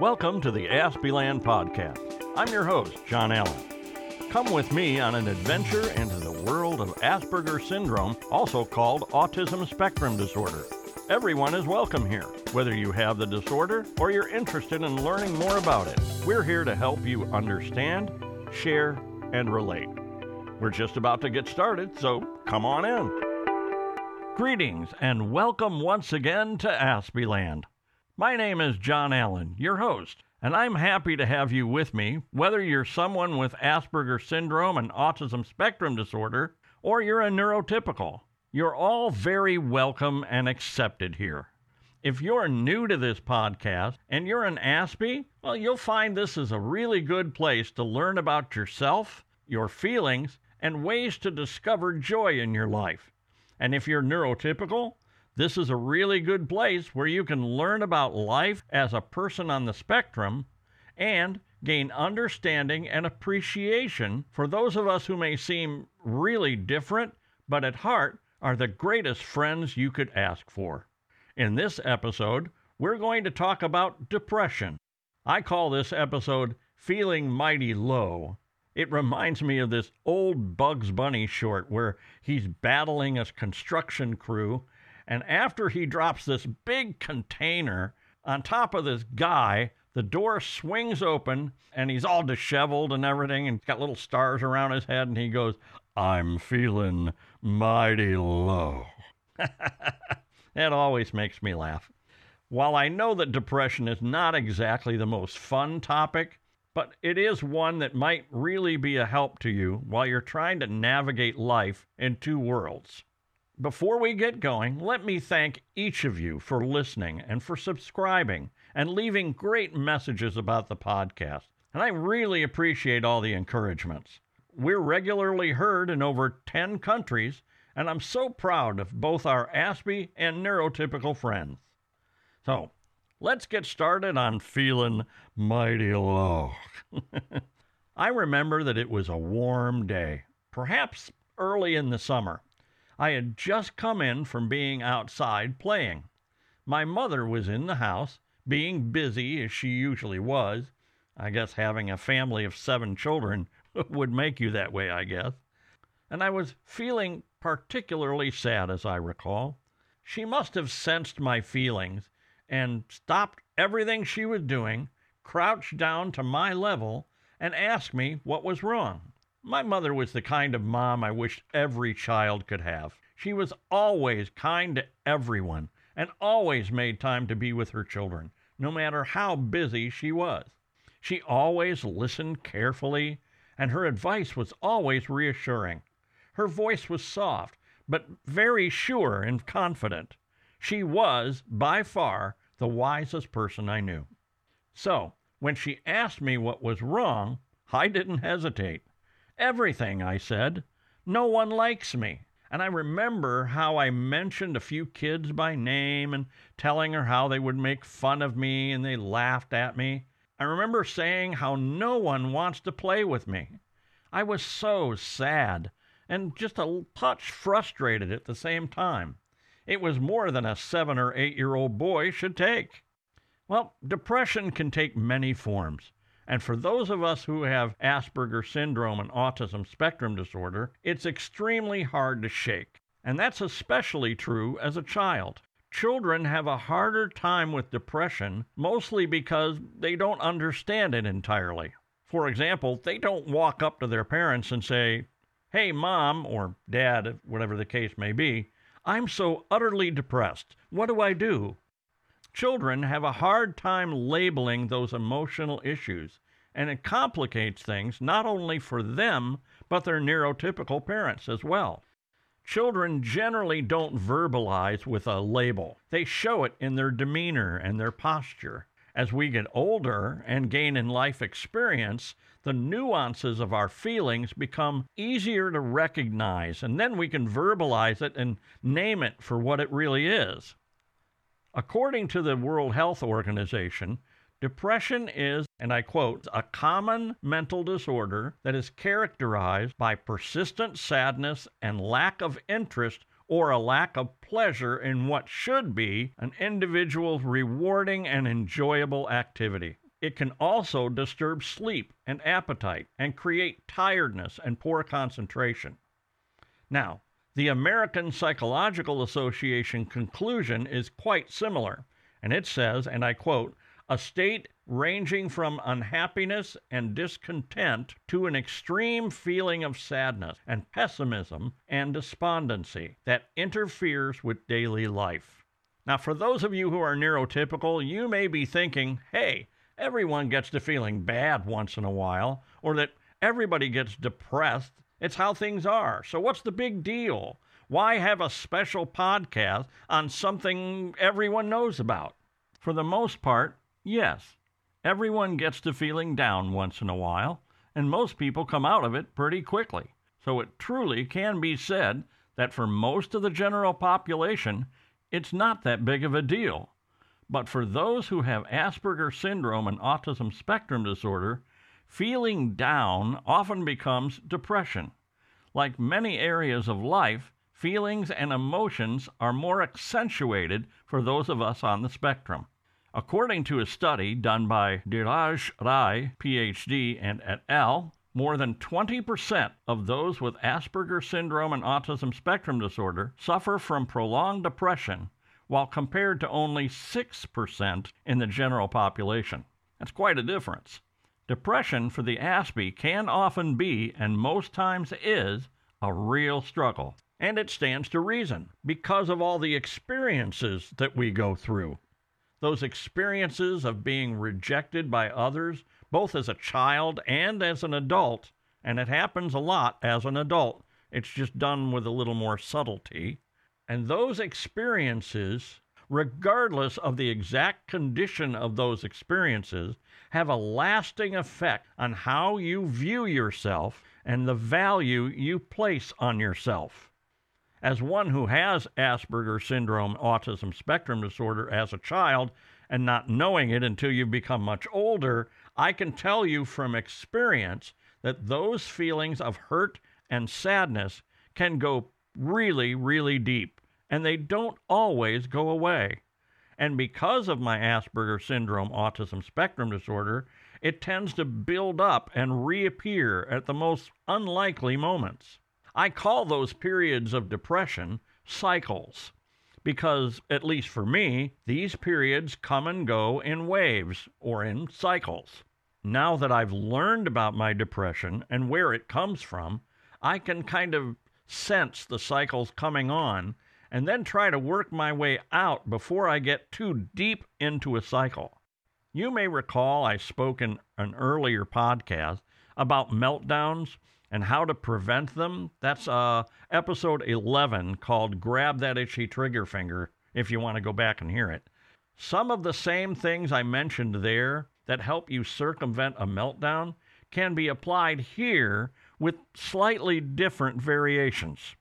Welcome to the Aspieland Podcast. I'm your host, John Allen. Come with me on an adventure into the world of Asperger syndrome, also called autism spectrum disorder. Everyone is welcome here, whether you have the disorder or you're interested in learning more about it. We're here to help you understand, share, and relate. We're just about to get started, so come on in. Greetings and welcome once again to Aspieland. My name is John Allen, your host, and I'm happy to have you with me, whether you're someone with Asperger syndrome and autism spectrum disorder, or you're a neurotypical. You're all very welcome and accepted here. If you're new to this podcast and you're an Aspie, well, you'll find this is a really good place to learn about yourself, your feelings, and ways to discover joy in your life. And if you're neurotypical, this is a really good place where you can learn about life as a person on the spectrum and gain understanding and appreciation for those of us who may seem really different, but at heart are the greatest friends you could ask for. In this episode, we're going to talk about depression. I call this episode Feeling Mighty Low. It reminds me of this old Bugs Bunny short where he's battling a construction crew and after he drops this big container on top of this guy, the door swings open and he's all disheveled and everything and he's got little stars around his head. And he goes, I'm feeling mighty low. that always makes me laugh. While I know that depression is not exactly the most fun topic, but it is one that might really be a help to you while you're trying to navigate life in two worlds. Before we get going, let me thank each of you for listening and for subscribing and leaving great messages about the podcast. And I really appreciate all the encouragements. We're regularly heard in over 10 countries, and I'm so proud of both our Aspie and neurotypical friends. So, let's get started on feeling mighty low. I remember that it was a warm day, perhaps early in the summer. I had just come in from being outside playing. My mother was in the house, being busy as she usually was. I guess having a family of seven children would make you that way, I guess. And I was feeling particularly sad, as I recall. She must have sensed my feelings and stopped everything she was doing, crouched down to my level, and asked me what was wrong. My mother was the kind of mom I wished every child could have. She was always kind to everyone and always made time to be with her children, no matter how busy she was. She always listened carefully, and her advice was always reassuring. Her voice was soft, but very sure and confident. She was, by far, the wisest person I knew. So, when she asked me what was wrong, I didn't hesitate. Everything, I said. No one likes me. And I remember how I mentioned a few kids by name and telling her how they would make fun of me and they laughed at me. I remember saying how no one wants to play with me. I was so sad and just a touch frustrated at the same time. It was more than a seven or eight year old boy should take. Well, depression can take many forms. And for those of us who have Asperger syndrome and autism spectrum disorder, it's extremely hard to shake. And that's especially true as a child. Children have a harder time with depression mostly because they don't understand it entirely. For example, they don't walk up to their parents and say, Hey, mom, or dad, whatever the case may be, I'm so utterly depressed. What do I do? Children have a hard time labeling those emotional issues, and it complicates things not only for them, but their neurotypical parents as well. Children generally don't verbalize with a label, they show it in their demeanor and their posture. As we get older and gain in life experience, the nuances of our feelings become easier to recognize, and then we can verbalize it and name it for what it really is. According to the World Health Organization, depression is, and I quote, a common mental disorder that is characterized by persistent sadness and lack of interest or a lack of pleasure in what should be an individual's rewarding and enjoyable activity. it can also disturb sleep and appetite and create tiredness and poor concentration. Now, the American Psychological Association conclusion is quite similar, and it says, and I quote, a state ranging from unhappiness and discontent to an extreme feeling of sadness and pessimism and despondency that interferes with daily life. Now, for those of you who are neurotypical, you may be thinking, hey, everyone gets to feeling bad once in a while, or that everybody gets depressed. It's how things are. So, what's the big deal? Why have a special podcast on something everyone knows about? For the most part, yes. Everyone gets to feeling down once in a while, and most people come out of it pretty quickly. So it truly can be said that for most of the general population, it's not that big of a deal. But for those who have Asperger syndrome and autism spectrum disorder, feeling down often becomes depression. Like many areas of life, feelings and emotions are more accentuated for those of us on the spectrum. According to a study done by Dheeraj Rai, PhD, and et al., more than 20% of those with Asperger syndrome and autism spectrum disorder suffer from prolonged depression, while compared to only 6% in the general population. That's quite a difference. Depression for the Aspie can often be, and most times is, a real struggle. And it stands to reason because of all the experiences that we go through those experiences of being rejected by others, both as a child and as an adult, and it happens a lot as an adult. It's just done with a little more subtlety. And those experiences, regardless of the exact condition of those experiences, have a lasting effect on how you view yourself and the value you place on yourself. As one who has Asperger syndrome, autism spectrum disorder as a child, and not knowing it until you become much older, I can tell you from experience that those feelings of hurt and sadness can go really, really deep, and they don't always go away. And because of my Asperger syndrome, autism spectrum disorder, it tends to build up and reappear at the most unlikely moments. I call those periods of depression cycles because, at least for me, these periods come and go in waves or in cycles. Now that I've learned about my depression and where it comes from, I can kind of sense the cycles coming on and then try to work my way out before I get too deep into a cycle. You may recall I spoke in an earlier podcast about meltdowns and how to prevent them. That's uh, episode 11 called Grab That Itchy Trigger Finger, if you want to go back and hear it. Some of the same things I mentioned there that help you circumvent a meltdown can be applied here with slightly different variations.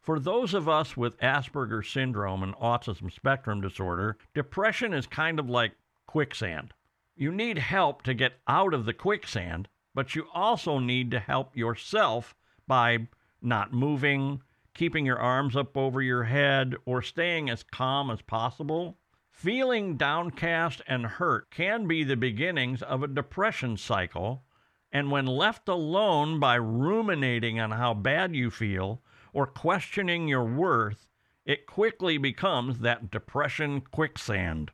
For those of us with Asperger syndrome and autism spectrum disorder, depression is kind of like quicksand. You need help to get out of the quicksand, but you also need to help yourself by not moving, keeping your arms up over your head, or staying as calm as possible. Feeling downcast and hurt can be the beginnings of a depression cycle, and when left alone by ruminating on how bad you feel or questioning your worth, it quickly becomes that depression quicksand.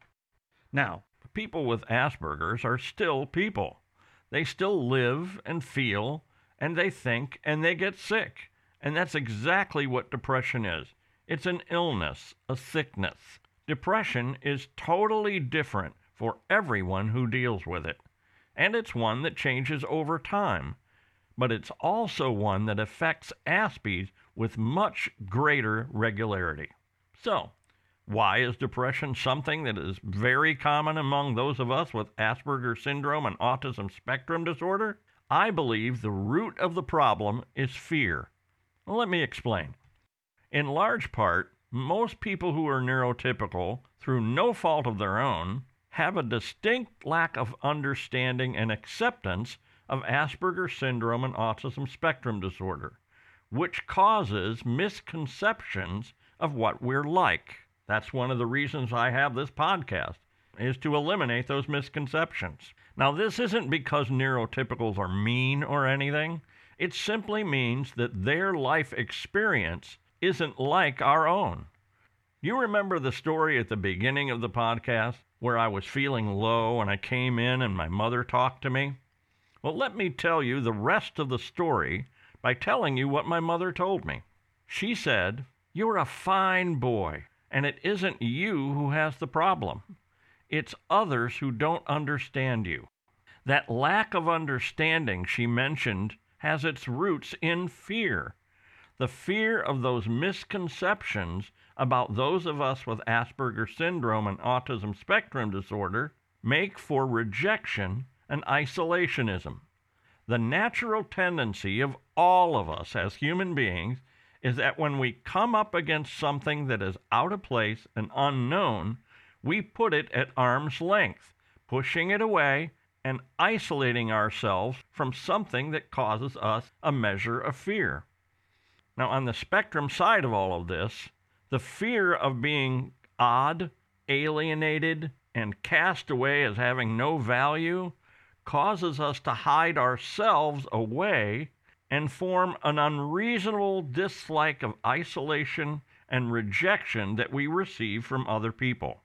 Now, people with Asperger's are still people. They still live and feel and they think and they get sick. And that's exactly what depression is it's an illness, a sickness. Depression is totally different for everyone who deals with it. And it's one that changes over time. But it's also one that affects Aspies with much greater regularity. So, why is depression something that is very common among those of us with Asperger syndrome and autism spectrum disorder? I believe the root of the problem is fear. Well, let me explain. In large part, most people who are neurotypical, through no fault of their own, have a distinct lack of understanding and acceptance of Asperger syndrome and autism spectrum disorder, which causes misconceptions of what we're like. That's one of the reasons I have this podcast. is to eliminate those misconceptions. Now, this isn't because neurotypicals are mean or anything. It simply means that their life experience isn't like our own. You remember the story at the beginning of the podcast where I was feeling low and I came in and my mother talked to me? Well, let me tell you the rest of the story by telling you what my mother told me. She said, You're a fine boy, and it isn't you who has the problem. It's others who don't understand you. That lack of understanding she mentioned has its roots in fear. The fear of those misconceptions about those of us with Asperger's syndrome and autism spectrum disorder make for rejection and isolationism. The natural tendency of all of us as human beings is that when we come up against something that is out of place and unknown, we put it at arm's length, pushing it away and isolating ourselves from something that causes us a measure of fear. Now, on the spectrum side of all of this, the fear of being odd, alienated, and cast away as having no value causes us to hide ourselves away and form an unreasonable dislike of isolation and rejection that we receive from other people.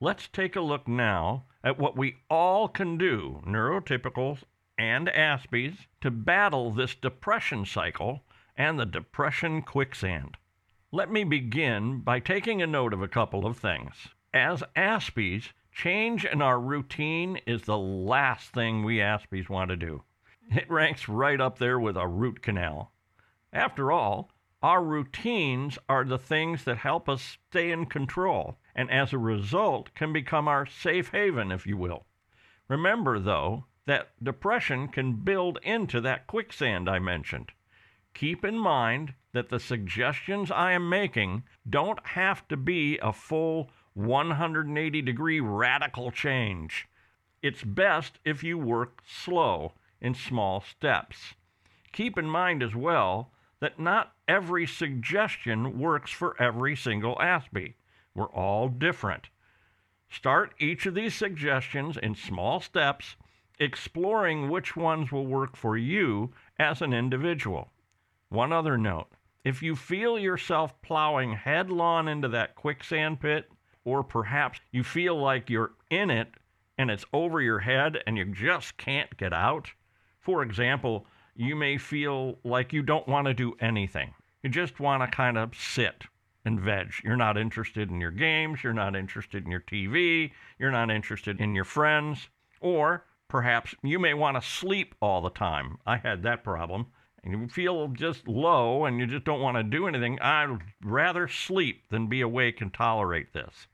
Let's take a look now at what we all can do, neurotypicals and Aspies, to battle this depression cycle and the depression quicksand. Let me begin by taking a note of a couple of things. As Aspies, change in our routine is the last thing we Aspies want to do. It ranks right up there with a root canal. After all, our routines are the things that help us stay in control and as a result can become our safe haven, if you will. Remember, though, that depression can build into that quicksand I mentioned. Keep in mind that the suggestions I am making don't have to be a full 180 degree radical change. It's best if you work slow in small steps. Keep in mind as well that not every suggestion works for every single Aspie. We're all different. Start each of these suggestions in small steps, exploring which ones will work for you as an individual. One other note if you feel yourself plowing headlong into that quicksand pit, or perhaps you feel like you're in it and it's over your head and you just can't get out, for example, you may feel like you don't want to do anything. You just want to kind of sit and veg. You're not interested in your games, you're not interested in your TV, you're not interested in your friends, or perhaps you may want to sleep all the time. I had that problem. And you feel just low and you just don't want to do anything. I'd rather sleep than be awake and tolerate this.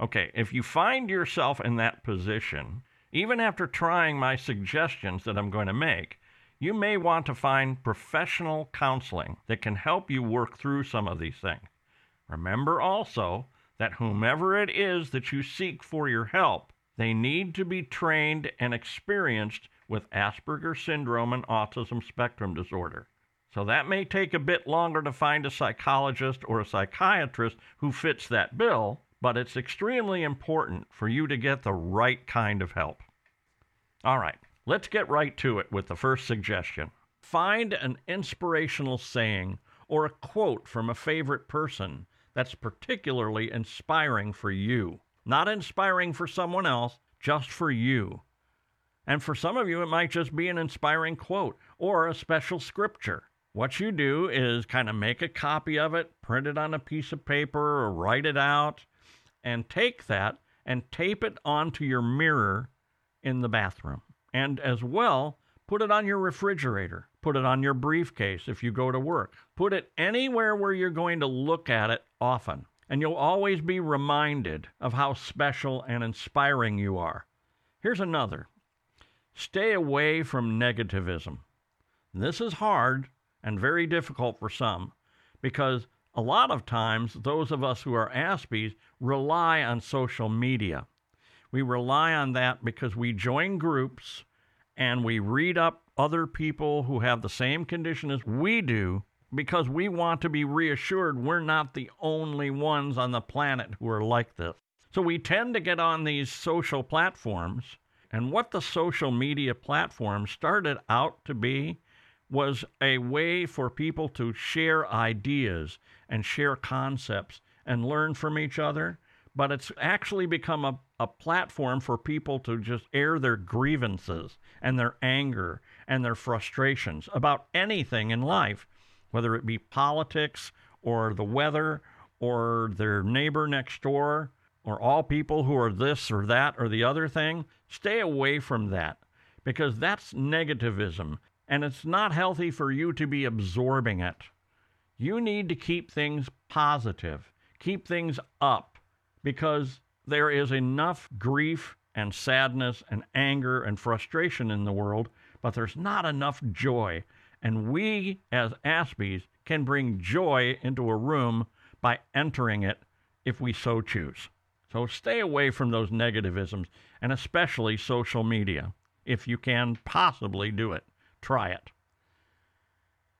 Okay, if you find yourself in that position, even after trying my suggestions that I'm going to make, you may want to find professional counseling that can help you work through some of these things. Remember also that whomever it is that you seek for your help, they need to be trained and experienced with Asperger's syndrome and autism spectrum disorder. So that may take a bit longer to find a psychologist or a psychiatrist who fits that bill, but it's extremely important for you to get the right kind of help. All right, let's get right to it with the first suggestion. Find an inspirational saying or a quote from a favorite person that's particularly inspiring for you. Not inspiring for someone else, just for you. And for some of you, it might just be an inspiring quote or a special scripture. What you do is kind of make a copy of it, print it on a piece of paper, or write it out, and take that and tape it onto your mirror in the bathroom. And as well, put it on your refrigerator, put it on your briefcase if you go to work, put it anywhere where you're going to look at it often, and you'll always be reminded of how special and inspiring you are. Here's another stay away from negativism. This is hard and very difficult for some because a lot of times those of us who are Aspies rely on social media. We rely on that because we join groups and we read up other people who have the same condition as we do because we want to be reassured we're not the only ones on the planet who are like this. So we tend to get on these social platforms, and what the social media platform started out to be was a way for people to share ideas and share concepts and learn from each other. But it's actually become a, a platform for people to just air their grievances and their anger and their frustrations about anything in life, whether it be politics or the weather or their neighbor next door or all people who are this or that or the other thing. Stay away from that because that's negativism and it's not healthy for you to be absorbing it. You need to keep things positive, keep things up, because there is enough grief and sadness and anger and frustration in the world, but there's not enough joy. And we, as Aspies, can bring joy into a room by entering it if we so choose. So stay away from those negativisms, and especially social media, if you can possibly do it. Try it.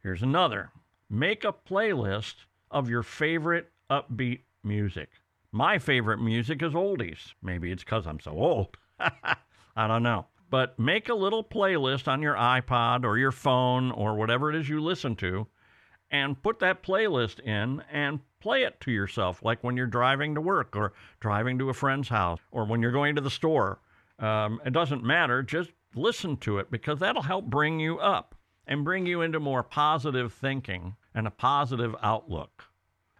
Here's another make a playlist of your favorite upbeat music. My favorite music is oldies. Maybe it's because I'm so old. I don't know. But make a little playlist on your iPod or your phone or whatever it is you listen to and put that playlist in and play it to yourself, like when you're driving to work or driving to a friend's house or when you're going to the store. Um, it doesn't matter. Just listen to it because that'll help bring you up and bring you into more positive thinking and a positive outlook.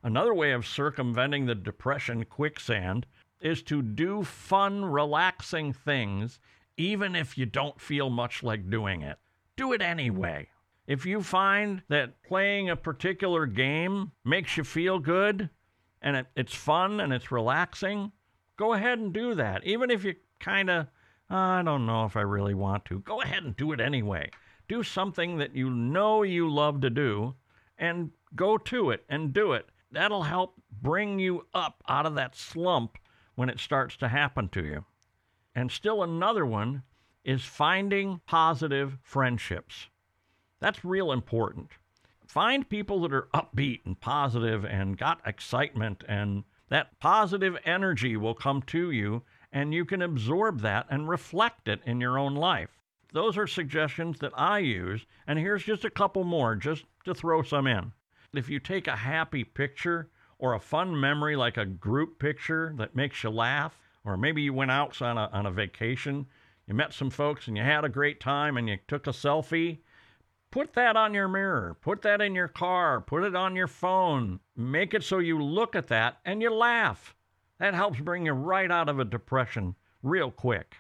Another way of circumventing the depression quicksand is to do fun, relaxing things, even if you don't feel much like doing it. Do it anyway. If you find that playing a particular game makes you feel good and it, it's fun and it's relaxing, go ahead and do that. Even if you kind of, uh, I don't know if I really want to, go ahead and do it anyway. Do something that you know you love to do and go to it and do it. That'll help bring you up out of that slump when it starts to happen to you. And still another one is finding positive friendships. That's real important. Find people that are upbeat and positive and got excitement, and that positive energy will come to you, and you can absorb that and reflect it in your own life. Those are suggestions that I use, and here's just a couple more just to throw some in. If you take a happy picture or a fun memory like a group picture that makes you laugh, or maybe you went out on a, on a vacation, you met some folks and you had a great time and you took a selfie, Put that on your mirror. Put that in your car. Put it on your phone. Make it so you look at that and you laugh. That helps bring you right out of a depression real quick.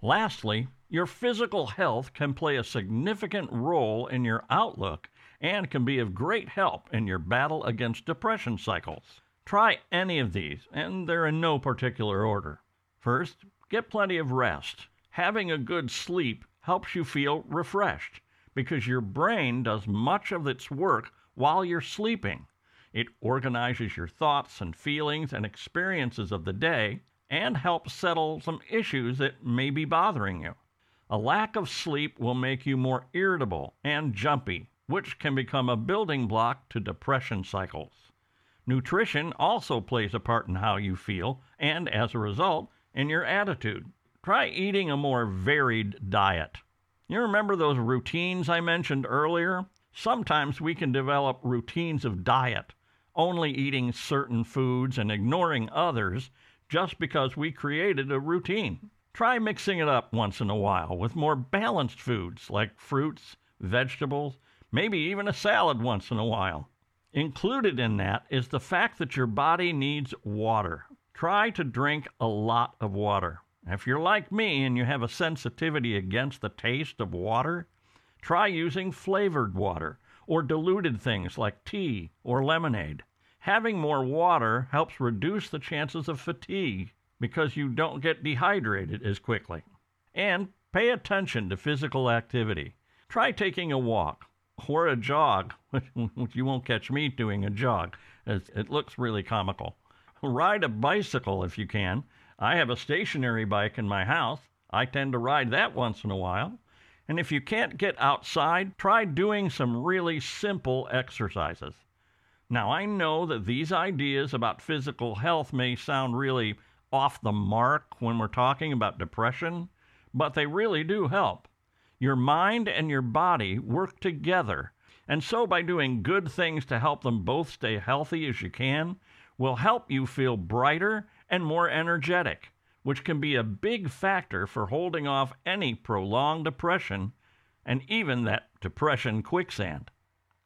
Lastly, your physical health can play a significant role in your outlook and can be of great help in your battle against depression cycles. Try any of these, and they're in no particular order. First, get plenty of rest. Having a good sleep helps you feel refreshed because your brain does much of its work while you're sleeping. It organizes your thoughts and feelings and experiences of the day and helps settle some issues that may be bothering you. A lack of sleep will make you more irritable and jumpy, which can become a building block to depression cycles. Nutrition also plays a part in how you feel and, as a result, in your attitude. Try eating a more varied diet. You remember those routines I mentioned earlier? Sometimes we can develop routines of diet, only eating certain foods and ignoring others just because we created a routine. Try mixing it up once in a while with more balanced foods like fruits, vegetables, maybe even a salad once in a while. Included in that is the fact that your body needs water. Try to drink a lot of water. If you're like me and you have a sensitivity against the taste of water, try using flavored water or diluted things like tea or lemonade. Having more water helps reduce the chances of fatigue because you don't get dehydrated as quickly. And pay attention to physical activity. Try taking a walk or a jog, which you won't catch me doing a jog. It looks really comical. Ride a bicycle if you can I have a stationary bike in my house. I tend to ride that once in a while. And if you can't get outside, try doing some really simple exercises. Now, I know that these ideas about physical health may sound really off the mark when we're talking about depression, but they really do help. Your mind and your body work together, and so by doing good things to help them both stay healthy as you can, will help you feel brighter and more energetic, which can be a big factor for holding off any prolonged depression and even that depression quicksand.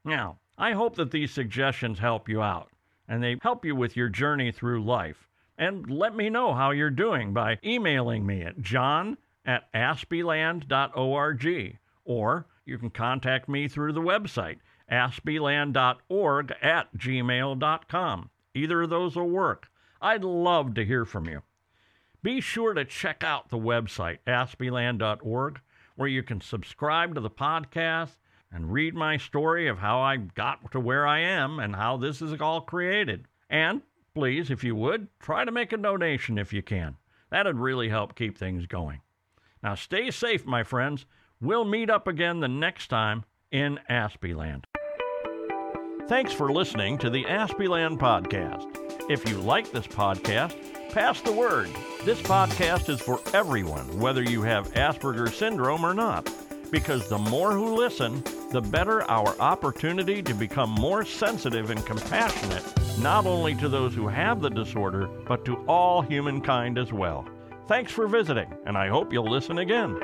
Now, I hope that these suggestions help you out and they help you with your journey through life. And let me know how you're doing by emailing me at john at aspieland.org or you can contact me through the website aspieland.org at gmail.com. Either of those will work. I'd love to hear from you. Be sure to check out the website aspieland.org where you can subscribe to the podcast and read my story of how I got to where I am and how this is all created. And please, if you would, try to make a donation if you can. That'd really help keep things going. Now, stay safe, my friends. We'll meet up again the next time in Aspieland. Thanks for listening to the Aspieland podcast. If you like this podcast, pass the word. This podcast is for everyone, whether you have Asperger's syndrome or not, because the more who listen, the better our opportunity to become more sensitive and compassionate, not only to those who have the disorder, but to all humankind as well. Thanks for visiting, and I hope you'll listen again.